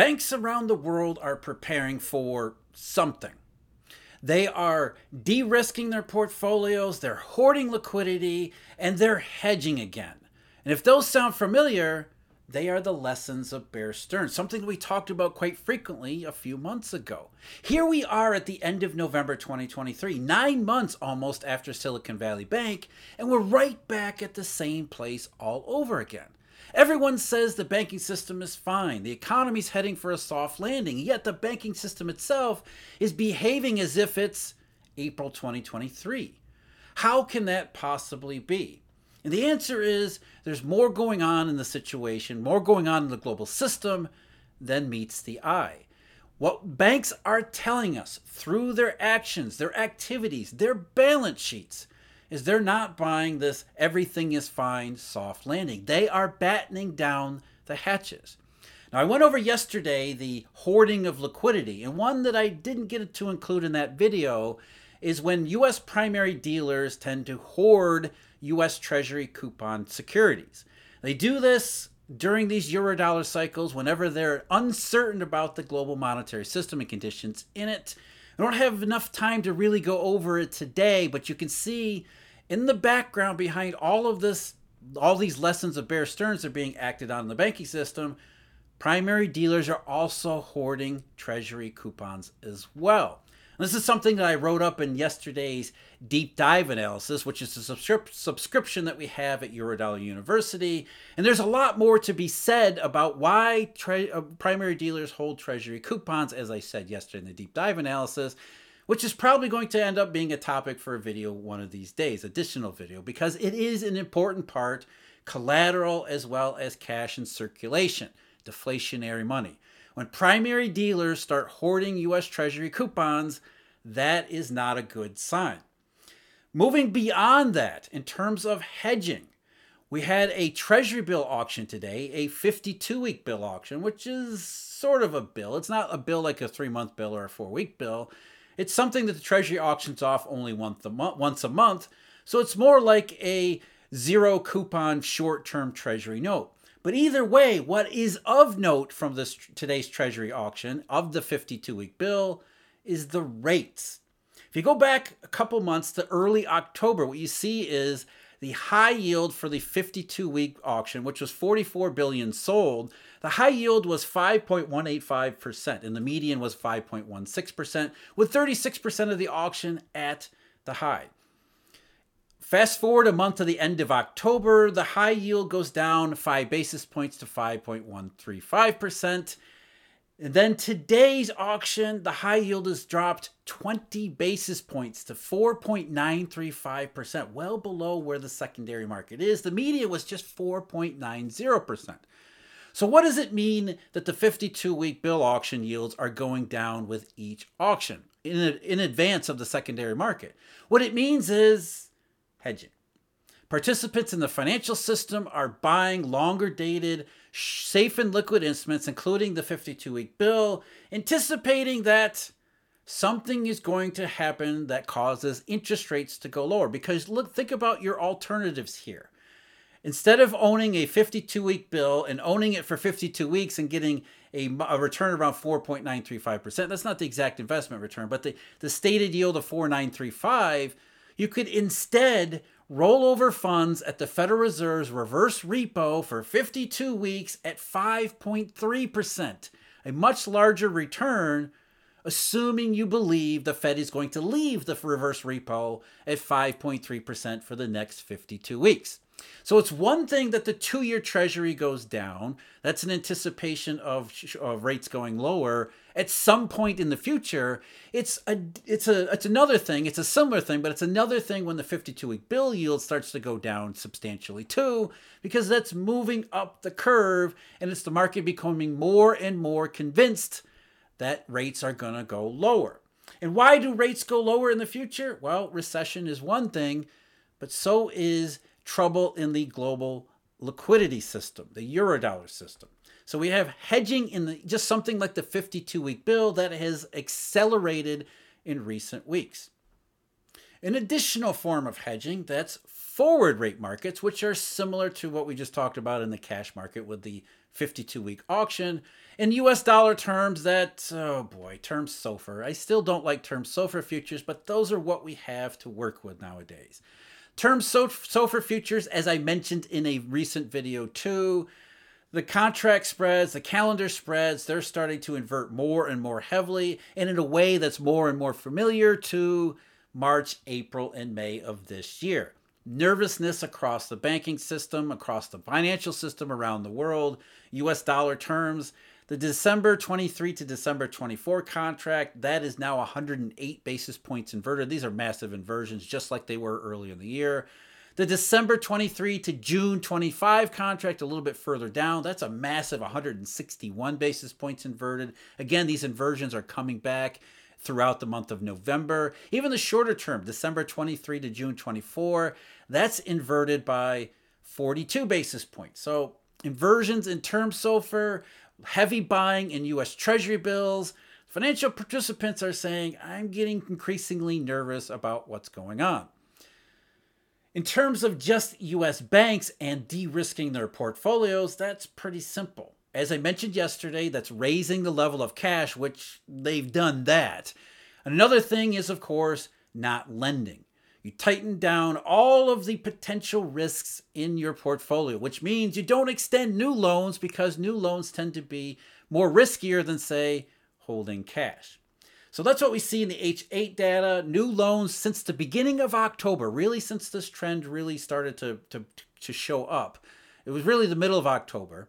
Banks around the world are preparing for something. They are de risking their portfolios, they're hoarding liquidity, and they're hedging again. And if those sound familiar, they are the lessons of Bear Stearns, something we talked about quite frequently a few months ago. Here we are at the end of November 2023, nine months almost after Silicon Valley Bank, and we're right back at the same place all over again. Everyone says the banking system is fine, the economy's heading for a soft landing, yet the banking system itself is behaving as if it's April 2023. How can that possibly be? And the answer is there's more going on in the situation, more going on in the global system than meets the eye. What banks are telling us through their actions, their activities, their balance sheets is they're not buying this everything is fine soft landing. They are battening down the hatches. Now, I went over yesterday the hoarding of liquidity, and one that I didn't get to include in that video is when U.S. primary dealers tend to hoard U.S. Treasury coupon securities. They do this during these eurodollar cycles whenever they're uncertain about the global monetary system and conditions in it. I don't have enough time to really go over it today, but you can see in the background behind all of this, all these lessons of Bear Stearns are being acted on in the banking system. Primary dealers are also hoarding treasury coupons as well. This is something that I wrote up in yesterday's deep dive analysis, which is a subscri- subscription that we have at Eurodollar University. And there's a lot more to be said about why tre- uh, primary dealers hold treasury coupons, as I said yesterday in the deep dive analysis, which is probably going to end up being a topic for a video one of these days, additional video, because it is an important part, collateral as well as cash in circulation, deflationary money. When primary dealers start hoarding US Treasury coupons, that is not a good sign. Moving beyond that, in terms of hedging, we had a Treasury bill auction today, a 52 week bill auction, which is sort of a bill. It's not a bill like a three month bill or a four week bill. It's something that the Treasury auctions off only once a month. So it's more like a zero coupon short term Treasury note. But either way, what is of note from this today's Treasury auction of the 52 week bill is the rates. If you go back a couple months to early October, what you see is the high yield for the 52 week auction, which was 44 billion sold, the high yield was 5.185%, and the median was 5.16%, with 36% of the auction at the high. Fast forward a month to the end of October, the high yield goes down five basis points to 5.135%. And then today's auction, the high yield has dropped 20 basis points to 4.935%, well below where the secondary market is. The media was just 4.90%. So, what does it mean that the 52 week bill auction yields are going down with each auction in, in advance of the secondary market? What it means is hedging. Participants in the financial system are buying longer dated, safe and liquid instruments, including the 52 week bill, anticipating that something is going to happen that causes interest rates to go lower. Because look, think about your alternatives here. Instead of owning a 52 week bill and owning it for 52 weeks and getting a, a, return around 4.935%, that's not the exact investment return, but the, the stated yield of 4.935 you could instead roll over funds at the Federal Reserve's reverse repo for 52 weeks at 5.3%, a much larger return, assuming you believe the Fed is going to leave the reverse repo at 5.3% for the next 52 weeks. So it's one thing that the two year treasury goes down. That's an anticipation of, of rates going lower at some point in the future. It's a it's a it's another thing. It's a similar thing, but it's another thing when the 52 week bill yield starts to go down substantially too, because that's moving up the curve and it's the market becoming more and more convinced that rates are going to go lower. And why do rates go lower in the future? Well, recession is one thing, but so is trouble in the global liquidity system, the eurodollar system. So we have hedging in the, just something like the 52 week bill that has accelerated in recent weeks. An additional form of hedging that's forward rate markets, which are similar to what we just talked about in the cash market with the 52 week auction. In US dollar terms, that, oh boy, term SOFR. I still don't like term SOFR futures, but those are what we have to work with nowadays. Term SOFR futures, as I mentioned in a recent video too, the contract spreads, the calendar spreads, they're starting to invert more and more heavily and in a way that's more and more familiar to March, April, and May of this year. Nervousness across the banking system, across the financial system around the world, US dollar terms. The December 23 to December 24 contract, that is now 108 basis points inverted. These are massive inversions, just like they were early in the year. The December 23 to June 25 contract, a little bit further down, that's a massive 161 basis points inverted. Again, these inversions are coming back throughout the month of November. Even the shorter term, December 23 to June 24, that's inverted by 42 basis points. So inversions in term SOFR, heavy buying in US Treasury bills. Financial participants are saying, I'm getting increasingly nervous about what's going on. In terms of just US banks and de risking their portfolios, that's pretty simple. As I mentioned yesterday, that's raising the level of cash, which they've done that. Another thing is, of course, not lending. You tighten down all of the potential risks in your portfolio, which means you don't extend new loans because new loans tend to be more riskier than, say, holding cash. So that's what we see in the H8 data. New loans since the beginning of October, really since this trend really started to, to, to show up. It was really the middle of October.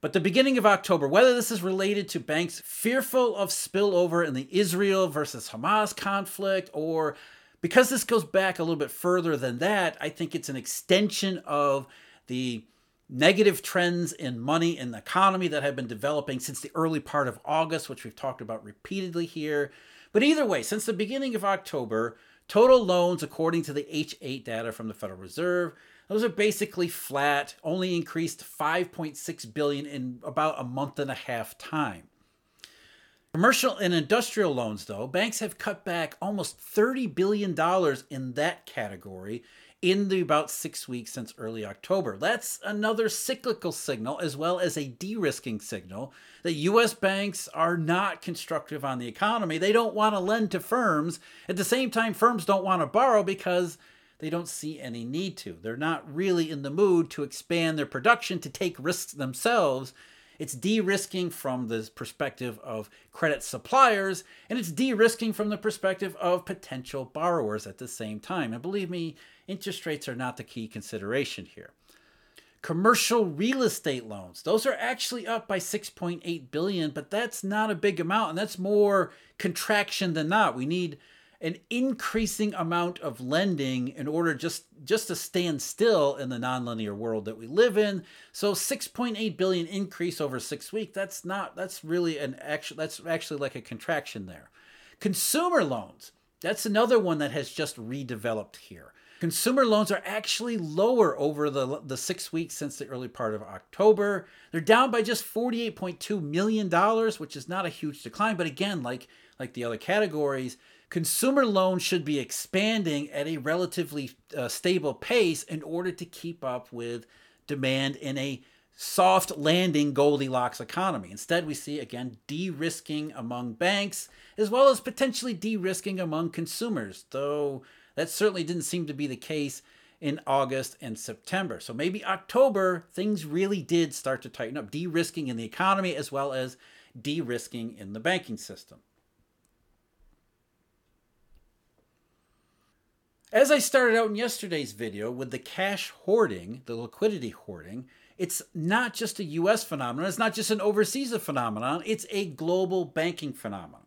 But the beginning of October, whether this is related to banks fearful of spillover in the Israel versus Hamas conflict or because this goes back a little bit further than that, I think it's an extension of the negative trends in money and the economy that have been developing since the early part of August, which we've talked about repeatedly here. But either way, since the beginning of October, total loans, according to the H8 data from the Federal Reserve, those are basically flat, only increased 5.6 billion in about a month and a half time. Commercial and industrial loans, though, banks have cut back almost $30 billion in that category in the about six weeks since early October. That's another cyclical signal, as well as a de risking signal that U.S. banks are not constructive on the economy. They don't want to lend to firms. At the same time, firms don't want to borrow because they don't see any need to. They're not really in the mood to expand their production to take risks themselves it's de risking from the perspective of credit suppliers, and it's de risking from the perspective of potential borrowers at the same time. And believe me, interest rates are not the key consideration here. Commercial real estate loans, those are actually up by 6.8 billion, but that's not a big amount, and that's more contraction than not. We need an increasing amount of lending in order just just to stand still in the nonlinear world that we live in. So 6.8 billion increase over 6 weeks, that's not that's really an actual that's actually like a contraction there. Consumer loans, that's another one that has just redeveloped here. Consumer loans are actually lower over the, the six weeks since the early part of October. They're down by just $48.2 million, which is not a huge decline. But again, like, like the other categories, consumer loans should be expanding at a relatively uh, stable pace in order to keep up with demand in a soft landing Goldilocks economy. Instead, we see again de risking among banks as well as potentially de risking among consumers, though that certainly didn't seem to be the case in August and September. So maybe October, things really did start to tighten up, de risking in the economy as well as de risking in the banking system. As I started out in yesterday's video with the cash hoarding, the liquidity hoarding, it's not just a US phenomenon, it's not just an overseas phenomenon, it's a global banking phenomenon.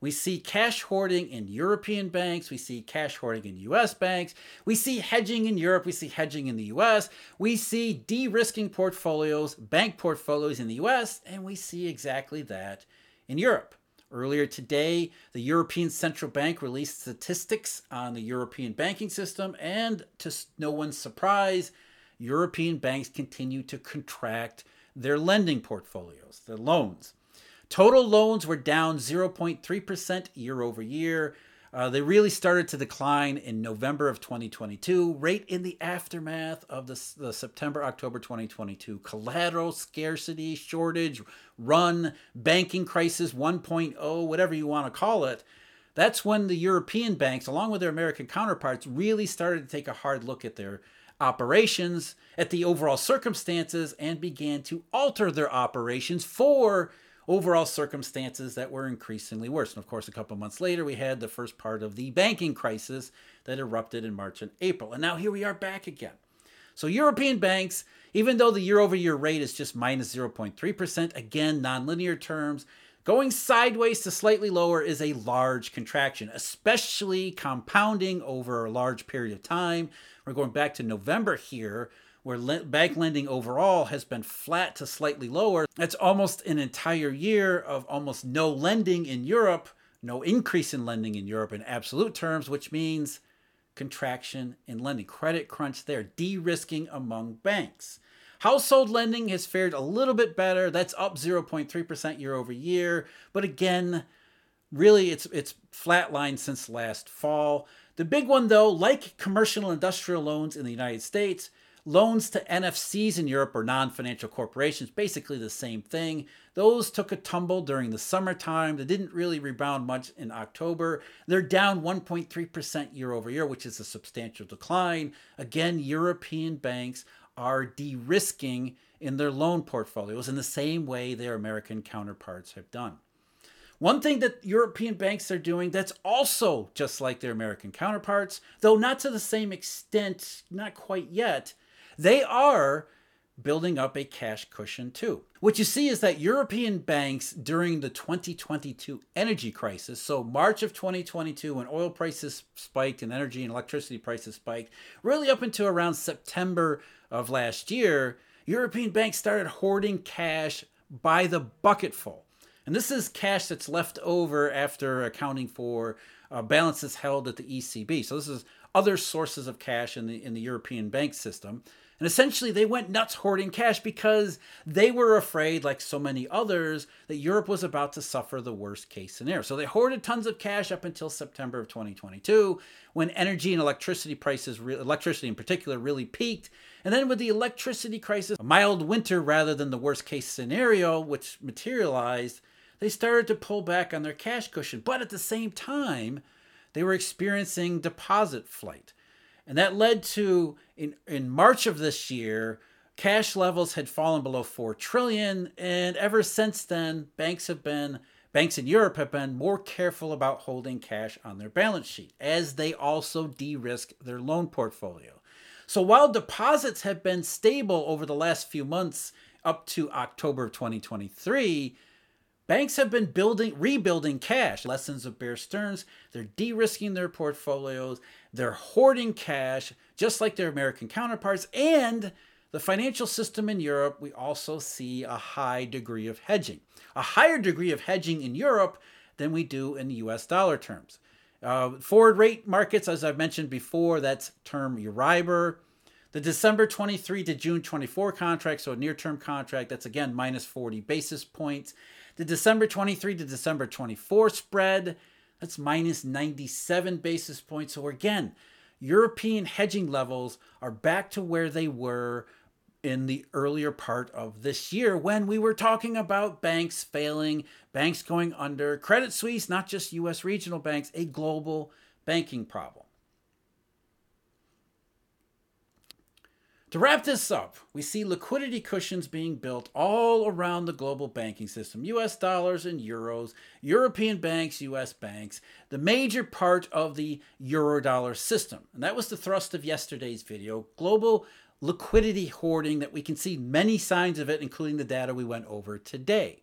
We see cash hoarding in European banks. We see cash hoarding in US banks. We see hedging in Europe. We see hedging in the US. We see de risking portfolios, bank portfolios in the US. And we see exactly that in Europe. Earlier today, the European Central Bank released statistics on the European banking system, and to no one's surprise, European banks continue to contract their lending portfolios, their loans. Total loans were down 0.3% year over year. Uh, they really started to decline in November of 2022, right in the aftermath of the, the September October 2022 collateral scarcity, shortage, run, banking crisis 1.0, whatever you want to call it. That's when the European banks, along with their American counterparts, really started to take a hard look at their operations, at the overall circumstances, and began to alter their operations for overall circumstances that were increasingly worse. And of course, a couple months later, we had the first part of the banking crisis that erupted in March and April. And now here we are back again. So, European banks, even though the year over year rate is just minus 0.3%, again, nonlinear terms, going sideways to slightly lower is a large contraction, especially compounding over a large period of time. We're going back to November here where le- bank lending overall has been flat to slightly lower. That's almost an entire year of almost no lending in Europe, no increase in lending in Europe in absolute terms, which means contraction in lending, credit crunch there, de risking among banks. Household lending has fared a little bit better. That's up 0.3% year over year. But again, really it's it's flatlined since last fall. The big one though, like commercial and industrial loans in the United States, Loans to NFCs in Europe or non financial corporations, basically the same thing. Those took a tumble during the summertime. They didn't really rebound much in October. They're down 1.3% year over year, which is a substantial decline. Again, European banks are de risking in their loan portfolios in the same way their American counterparts have done. One thing that European banks are doing that's also just like their American counterparts, though not to the same extent, not quite yet, they are building up a cash cushion too. What you see is that European banks during the 2022 energy crisis, so March of 2022 when oil prices spiked and energy and electricity prices spiked, really up until around September of last year, European banks started hoarding cash by the bucketful. And this is cash that's left over after accounting for uh, balances held at the ECB. So this is other sources of cash in the in the European bank system. And essentially, they went nuts hoarding cash because they were afraid, like so many others, that Europe was about to suffer the worst case scenario. So they hoarded tons of cash up until September of 2022, when energy and electricity prices, electricity in particular, really peaked. And then with the electricity crisis, a mild winter rather than the worst case scenario, which materialized, they started to pull back on their cash cushion. But at the same time, they were experiencing deposit flight. And that led to in in March of this year, cash levels had fallen below 4 trillion and ever since then banks have been banks in Europe have been more careful about holding cash on their balance sheet as they also de-risk their loan portfolio. So while deposits have been stable over the last few months up to October of 2023, Banks have been building, rebuilding cash. Lessons of Bear Stearns. They're de-risking their portfolios. They're hoarding cash, just like their American counterparts. And the financial system in Europe, we also see a high degree of hedging, a higher degree of hedging in Europe than we do in the U.S. dollar terms. Uh, forward rate markets, as I've mentioned before, that's term Euribor. The December 23 to June 24 contract, so a near term contract, that's again minus 40 basis points. The December 23 to December 24 spread, that's minus 97 basis points. So again, European hedging levels are back to where they were in the earlier part of this year when we were talking about banks failing, banks going under, Credit Suisse, not just US regional banks, a global banking problem. To wrap this up, we see liquidity cushions being built all around the global banking system US dollars and euros, European banks, US banks, the major part of the eurodollar system. And that was the thrust of yesterday's video global liquidity hoarding that we can see many signs of it, including the data we went over today.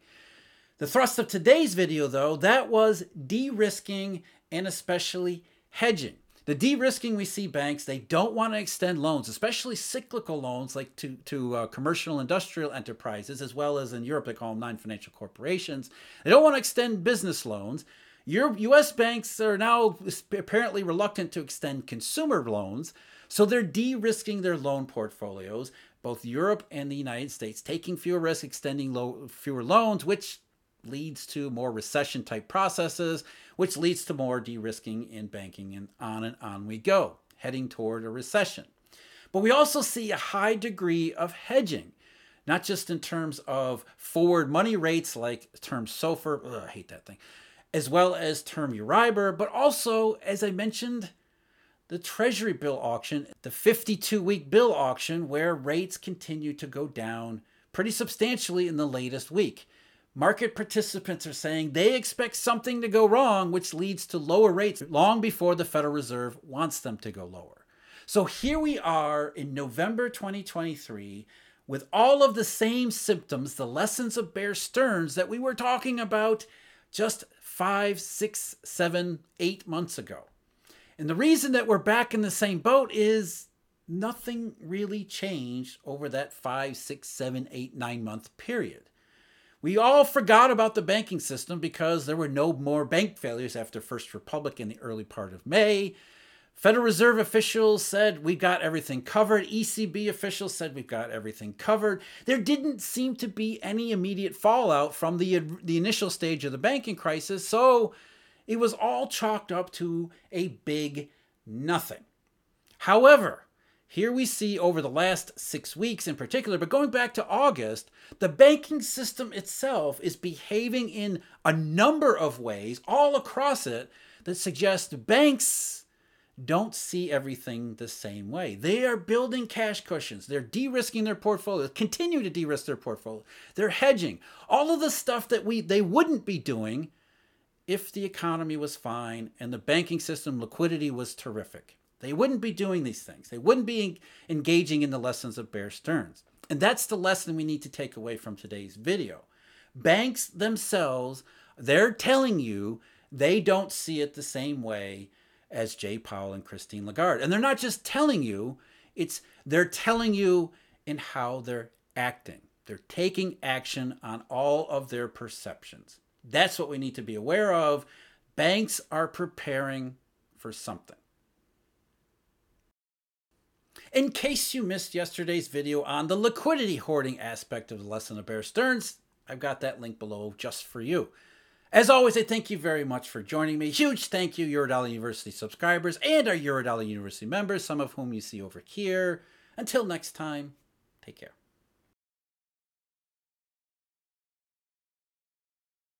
The thrust of today's video, though, that was de risking and especially hedging. The de-risking we see banks, they don't want to extend loans, especially cyclical loans like to, to uh, commercial industrial enterprises, as well as in Europe, they call them non-financial corporations. They don't want to extend business loans. Europe, U.S. banks are now apparently reluctant to extend consumer loans, so they're de-risking their loan portfolios, both Europe and the United States, taking fewer risks, extending low, fewer loans, which leads to more recession type processes, which leads to more de risking in banking, and on and on we go, heading toward a recession. But we also see a high degree of hedging, not just in terms of forward money rates like term SOFR, ugh, I hate that thing, as well as term Euribor, but also, as I mentioned, the Treasury bill auction, the 52 week bill auction, where rates continue to go down pretty substantially in the latest week. Market participants are saying they expect something to go wrong, which leads to lower rates long before the Federal Reserve wants them to go lower. So here we are in November 2023 with all of the same symptoms, the lessons of Bear Stearns that we were talking about just five, six, seven, eight months ago. And the reason that we're back in the same boat is nothing really changed over that five, six, seven, eight, nine month period. We all forgot about the banking system because there were no more bank failures after First Republic in the early part of May. Federal Reserve officials said we've got everything covered. ECB officials said we've got everything covered. There didn't seem to be any immediate fallout from the, the initial stage of the banking crisis, so it was all chalked up to a big nothing. However, here we see over the last six weeks in particular, but going back to August, the banking system itself is behaving in a number of ways all across it that suggest banks don't see everything the same way. They are building cash cushions. They're de-risking their portfolios, continue to de-risk their portfolio. They're hedging. All of the stuff that we they wouldn't be doing if the economy was fine and the banking system liquidity was terrific. They wouldn't be doing these things. They wouldn't be engaging in the lessons of Bear Stearns. And that's the lesson we need to take away from today's video. Banks themselves, they're telling you they don't see it the same way as Jay Powell and Christine Lagarde. And they're not just telling you, it's they're telling you in how they're acting. They're taking action on all of their perceptions. That's what we need to be aware of. Banks are preparing for something. In case you missed yesterday's video on the liquidity hoarding aspect of the lesson of Bear Stearns, I've got that link below just for you. As always, I thank you very much for joining me. Huge thank you, Eurodollar University subscribers and our Eurodollar University members, some of whom you see over here. Until next time, take care.